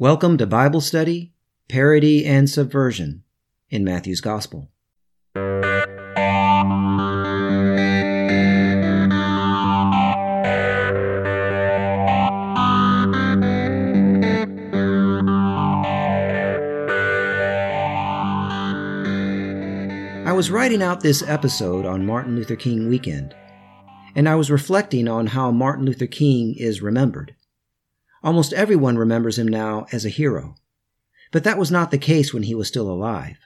Welcome to Bible study, parody, and subversion in Matthew's Gospel. I was writing out this episode on Martin Luther King weekend, and I was reflecting on how Martin Luther King is remembered. Almost everyone remembers him now as a hero. But that was not the case when he was still alive.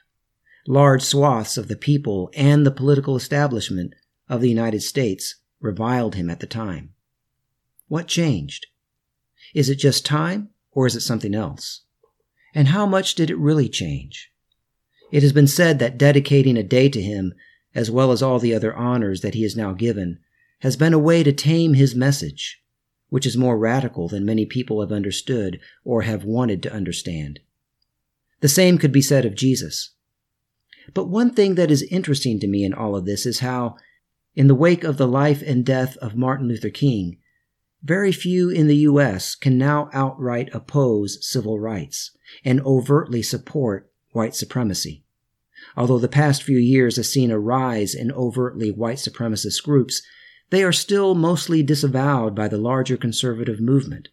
Large swaths of the people and the political establishment of the United States reviled him at the time. What changed? Is it just time, or is it something else? And how much did it really change? It has been said that dedicating a day to him, as well as all the other honors that he is now given, has been a way to tame his message which is more radical than many people have understood or have wanted to understand. The same could be said of Jesus. But one thing that is interesting to me in all of this is how, in the wake of the life and death of Martin Luther King, very few in the U.S. can now outright oppose civil rights and overtly support white supremacy. Although the past few years has seen a rise in overtly white supremacist groups, they are still mostly disavowed by the larger conservative movement,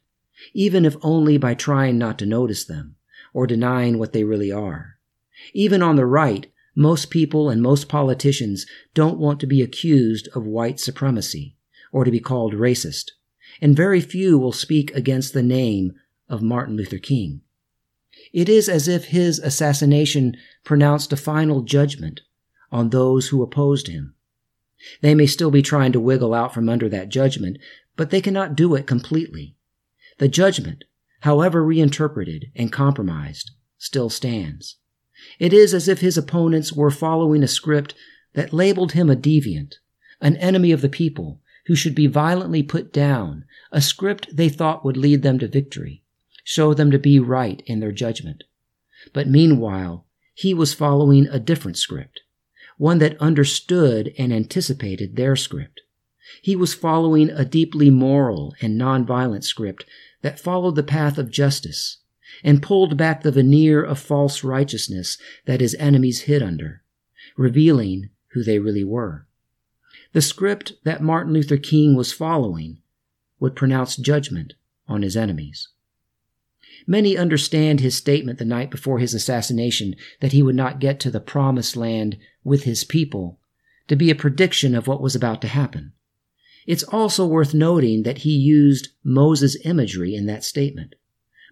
even if only by trying not to notice them or denying what they really are. Even on the right, most people and most politicians don't want to be accused of white supremacy or to be called racist, and very few will speak against the name of Martin Luther King. It is as if his assassination pronounced a final judgment on those who opposed him they may still be trying to wiggle out from under that judgment, but they cannot do it completely. The judgment, however reinterpreted and compromised, still stands. It is as if his opponents were following a script that labeled him a deviant, an enemy of the people, who should be violently put down, a script they thought would lead them to victory, show them to be right in their judgment. But meanwhile, he was following a different script, one that understood and anticipated their script. He was following a deeply moral and nonviolent script that followed the path of justice and pulled back the veneer of false righteousness that his enemies hid under, revealing who they really were. The script that Martin Luther King was following would pronounce judgment on his enemies. Many understand his statement the night before his assassination that he would not get to the promised land with his people to be a prediction of what was about to happen. It's also worth noting that he used Moses imagery in that statement.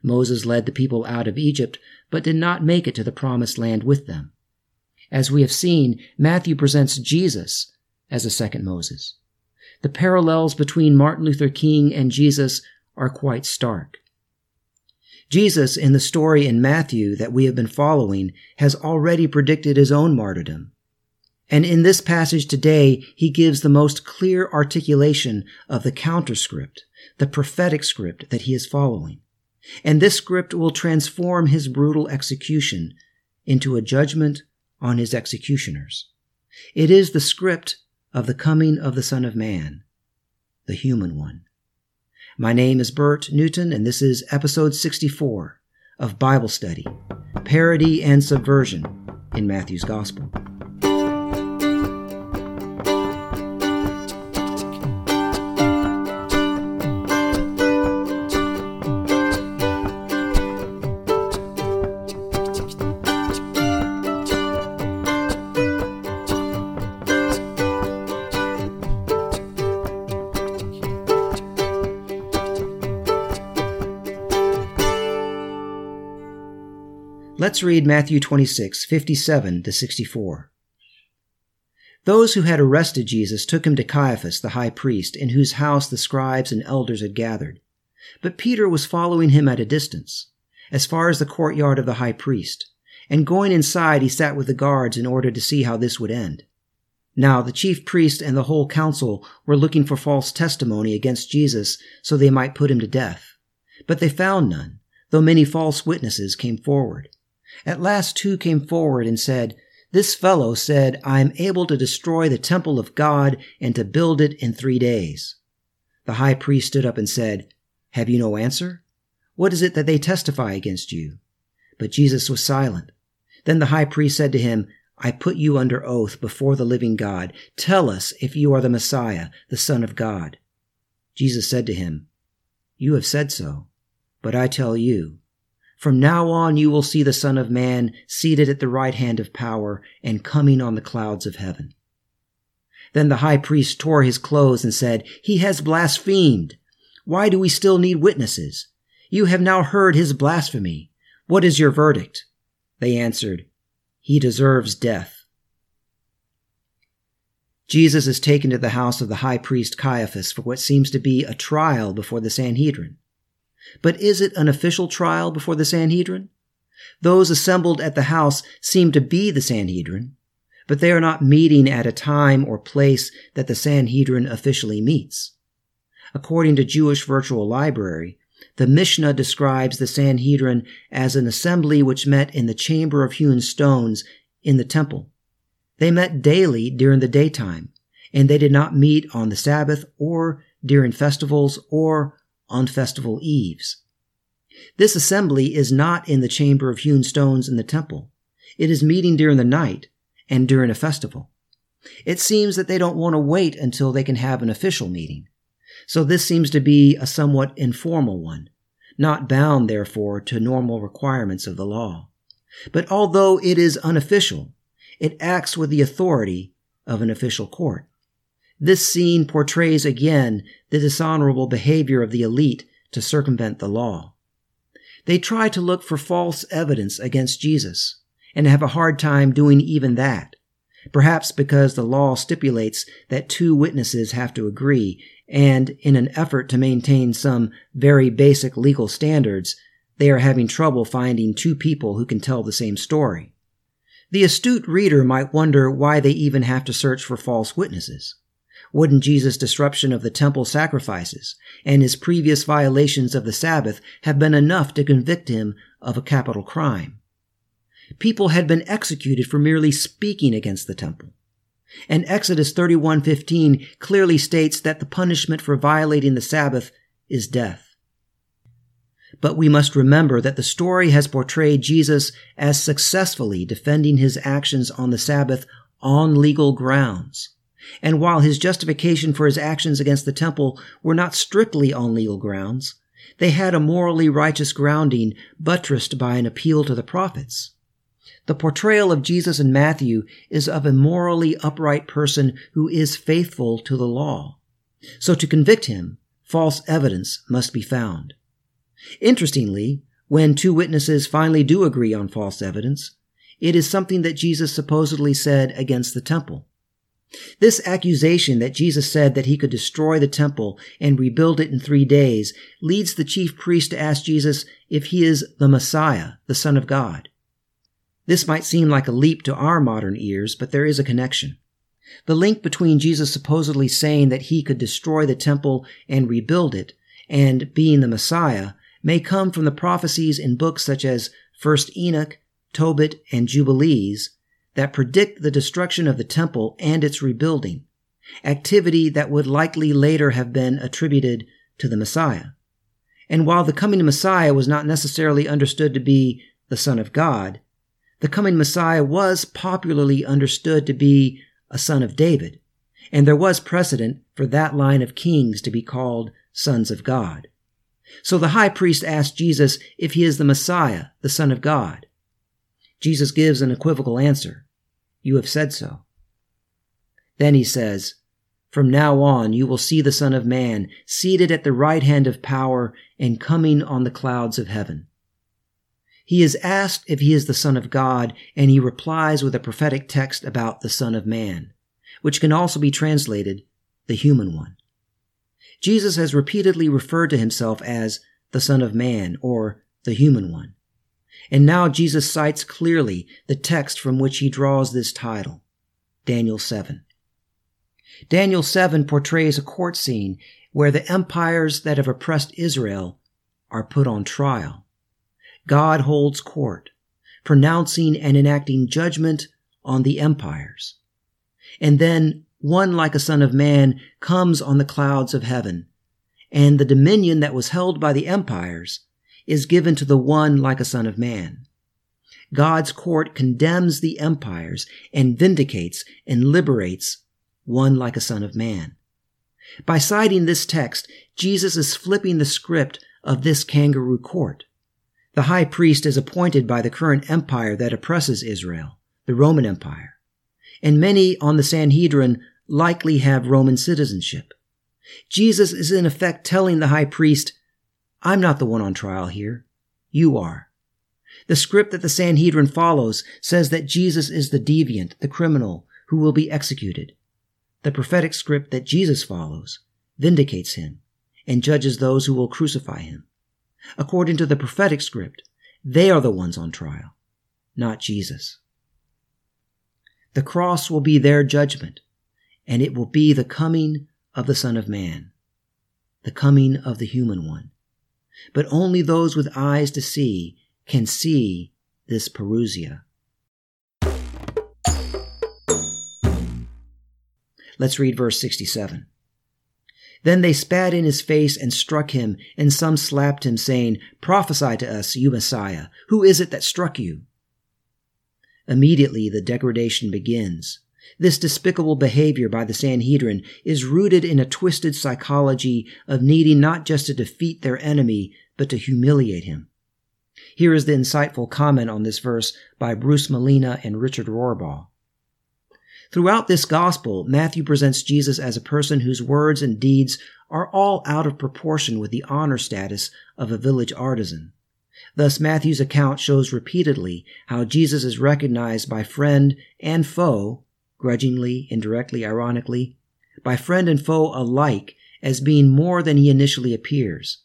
Moses led the people out of Egypt, but did not make it to the promised land with them. As we have seen, Matthew presents Jesus as a second Moses. The parallels between Martin Luther King and Jesus are quite stark. Jesus, in the story in Matthew that we have been following, has already predicted his own martyrdom. And in this passage today, he gives the most clear articulation of the counterscript, the prophetic script that he is following. And this script will transform his brutal execution into a judgment on his executioners. It is the script of the coming of the Son of Man, the human one. My name is Bert Newton, and this is episode 64 of Bible Study Parody and Subversion in Matthew's Gospel. Let's read Matthew 26, 57 to 64. Those who had arrested Jesus took him to Caiaphas, the high priest, in whose house the scribes and elders had gathered. But Peter was following him at a distance, as far as the courtyard of the high priest, and going inside he sat with the guards in order to see how this would end. Now the chief priest and the whole council were looking for false testimony against Jesus so they might put him to death. But they found none, though many false witnesses came forward. At last two came forward and said, This fellow said, I am able to destroy the temple of God and to build it in three days. The high priest stood up and said, Have you no answer? What is it that they testify against you? But Jesus was silent. Then the high priest said to him, I put you under oath before the living God. Tell us if you are the Messiah, the Son of God. Jesus said to him, You have said so, but I tell you, from now on you will see the Son of Man seated at the right hand of power and coming on the clouds of heaven. Then the high priest tore his clothes and said, He has blasphemed. Why do we still need witnesses? You have now heard his blasphemy. What is your verdict? They answered, He deserves death. Jesus is taken to the house of the high priest Caiaphas for what seems to be a trial before the Sanhedrin. But is it an official trial before the Sanhedrin? Those assembled at the house seem to be the Sanhedrin, but they are not meeting at a time or place that the Sanhedrin officially meets. According to Jewish Virtual Library, the Mishnah describes the Sanhedrin as an assembly which met in the chamber of hewn stones in the temple. They met daily during the daytime, and they did not meet on the Sabbath or during festivals or on festival eves. This assembly is not in the chamber of hewn stones in the temple. It is meeting during the night and during a festival. It seems that they don't want to wait until they can have an official meeting. So this seems to be a somewhat informal one, not bound, therefore, to normal requirements of the law. But although it is unofficial, it acts with the authority of an official court. This scene portrays again the dishonorable behavior of the elite to circumvent the law. They try to look for false evidence against Jesus and have a hard time doing even that, perhaps because the law stipulates that two witnesses have to agree, and in an effort to maintain some very basic legal standards, they are having trouble finding two people who can tell the same story. The astute reader might wonder why they even have to search for false witnesses. Wouldn't Jesus' disruption of the temple sacrifices and his previous violations of the Sabbath have been enough to convict him of a capital crime? People had been executed for merely speaking against the temple. And Exodus 31:15 clearly states that the punishment for violating the Sabbath is death. But we must remember that the story has portrayed Jesus as successfully defending his actions on the Sabbath on legal grounds. And while his justification for his actions against the temple were not strictly on legal grounds, they had a morally righteous grounding buttressed by an appeal to the prophets. The portrayal of Jesus in Matthew is of a morally upright person who is faithful to the law. So to convict him, false evidence must be found. Interestingly, when two witnesses finally do agree on false evidence, it is something that Jesus supposedly said against the temple. This accusation that Jesus said that he could destroy the temple and rebuild it in three days leads the chief priest to ask Jesus if he is the Messiah, the Son of God. This might seem like a leap to our modern ears, but there is a connection. The link between Jesus supposedly saying that he could destroy the temple and rebuild it and being the Messiah may come from the prophecies in books such as 1st Enoch, Tobit, and Jubilees that predict the destruction of the temple and its rebuilding, activity that would likely later have been attributed to the Messiah. And while the coming Messiah was not necessarily understood to be the Son of God, the coming Messiah was popularly understood to be a son of David, and there was precedent for that line of kings to be called sons of God. So the high priest asked Jesus if he is the Messiah, the Son of God. Jesus gives an equivocal answer. You have said so. Then he says, From now on you will see the Son of Man seated at the right hand of power and coming on the clouds of heaven. He is asked if he is the Son of God, and he replies with a prophetic text about the Son of Man, which can also be translated the human one. Jesus has repeatedly referred to himself as the Son of Man or the human one. And now Jesus cites clearly the text from which he draws this title Daniel 7. Daniel 7 portrays a court scene where the empires that have oppressed Israel are put on trial. God holds court, pronouncing and enacting judgment on the empires. And then one like a son of man comes on the clouds of heaven, and the dominion that was held by the empires is given to the one like a son of man. God's court condemns the empires and vindicates and liberates one like a son of man. By citing this text, Jesus is flipping the script of this kangaroo court. The high priest is appointed by the current empire that oppresses Israel, the Roman Empire. And many on the Sanhedrin likely have Roman citizenship. Jesus is in effect telling the high priest, I'm not the one on trial here. You are. The script that the Sanhedrin follows says that Jesus is the deviant, the criminal, who will be executed. The prophetic script that Jesus follows vindicates him and judges those who will crucify him. According to the prophetic script, they are the ones on trial, not Jesus. The cross will be their judgment, and it will be the coming of the Son of Man, the coming of the human one. But only those with eyes to see can see this Parousia. Let's read verse 67. Then they spat in his face and struck him, and some slapped him, saying, Prophesy to us, you Messiah. Who is it that struck you? Immediately the degradation begins. This despicable behavior by the Sanhedrin is rooted in a twisted psychology of needing not just to defeat their enemy, but to humiliate him. Here is the insightful comment on this verse by Bruce Malina and Richard Rohrbaugh. Throughout this gospel, Matthew presents Jesus as a person whose words and deeds are all out of proportion with the honor status of a village artisan. Thus, Matthew's account shows repeatedly how Jesus is recognized by friend and foe, grudgingly, indirectly, ironically, by friend and foe alike as being more than he initially appears.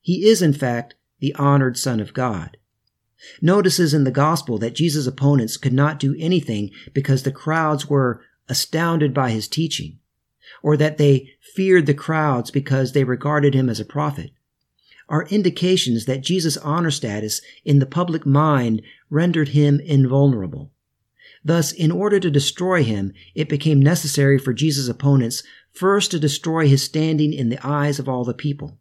He is, in fact, the honored Son of God notices in the gospel that Jesus' opponents could not do anything because the crowds were astounded by his teaching, or that they feared the crowds because they regarded him as a prophet, are indications that Jesus' honor status in the public mind rendered him invulnerable. Thus, in order to destroy him, it became necessary for Jesus' opponents first to destroy his standing in the eyes of all the people.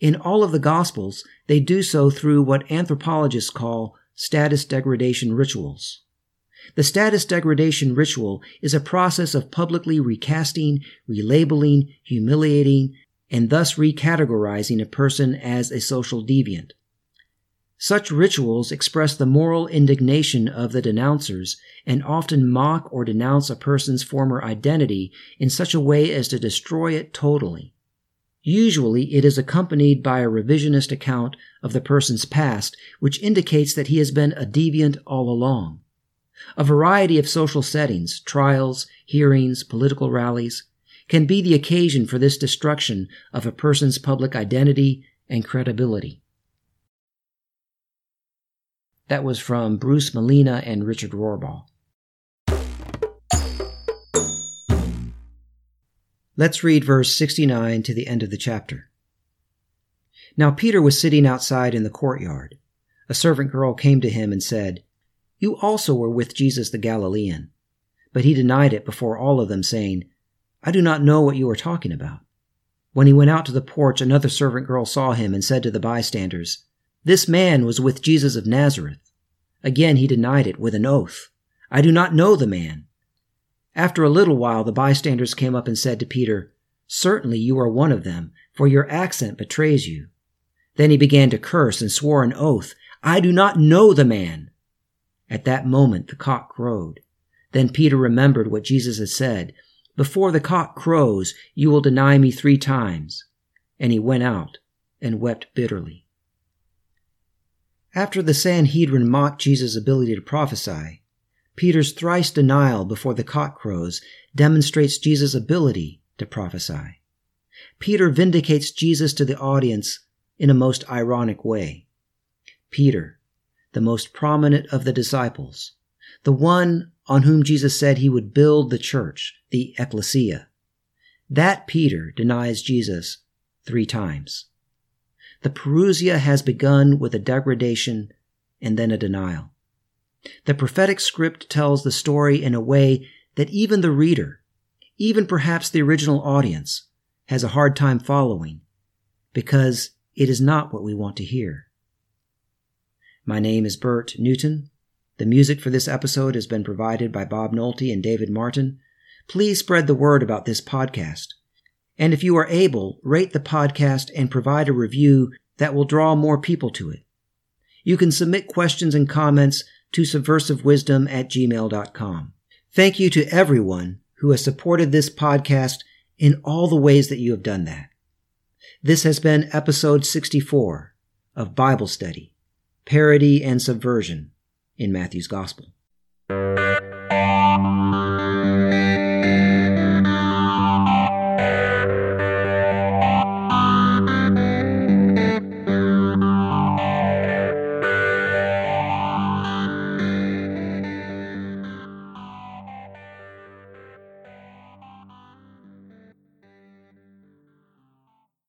In all of the Gospels, they do so through what anthropologists call status degradation rituals. The status degradation ritual is a process of publicly recasting, relabeling, humiliating, and thus recategorizing a person as a social deviant. Such rituals express the moral indignation of the denouncers and often mock or denounce a person's former identity in such a way as to destroy it totally. Usually it is accompanied by a revisionist account of the person's past, which indicates that he has been a deviant all along. A variety of social settings, trials, hearings, political rallies, can be the occasion for this destruction of a person's public identity and credibility. That was from Bruce Malina and Richard Rohrbaugh. Let's read verse 69 to the end of the chapter. Now Peter was sitting outside in the courtyard. A servant girl came to him and said, You also were with Jesus the Galilean. But he denied it before all of them, saying, I do not know what you are talking about. When he went out to the porch, another servant girl saw him and said to the bystanders, This man was with Jesus of Nazareth. Again he denied it with an oath. I do not know the man. After a little while, the bystanders came up and said to Peter, Certainly you are one of them, for your accent betrays you. Then he began to curse and swore an oath, I do not know the man. At that moment the cock crowed. Then Peter remembered what Jesus had said, Before the cock crows, you will deny me three times. And he went out and wept bitterly. After the Sanhedrin mocked Jesus' ability to prophesy, Peter's thrice denial before the cock crows demonstrates Jesus' ability to prophesy. Peter vindicates Jesus to the audience in a most ironic way. Peter, the most prominent of the disciples, the one on whom Jesus said he would build the church, the ecclesia, that Peter denies Jesus three times. The Parousia has begun with a degradation and then a denial. The prophetic script tells the story in a way that even the reader, even perhaps the original audience, has a hard time following because it is not what we want to hear. My name is Bert Newton. The music for this episode has been provided by Bob Nolte and David Martin. Please spread the word about this podcast. And if you are able, rate the podcast and provide a review that will draw more people to it. You can submit questions and comments to subversivewisdom at gmail.com. Thank you to everyone who has supported this podcast in all the ways that you have done that. This has been episode 64 of Bible Study, Parody and Subversion in Matthew's Gospel.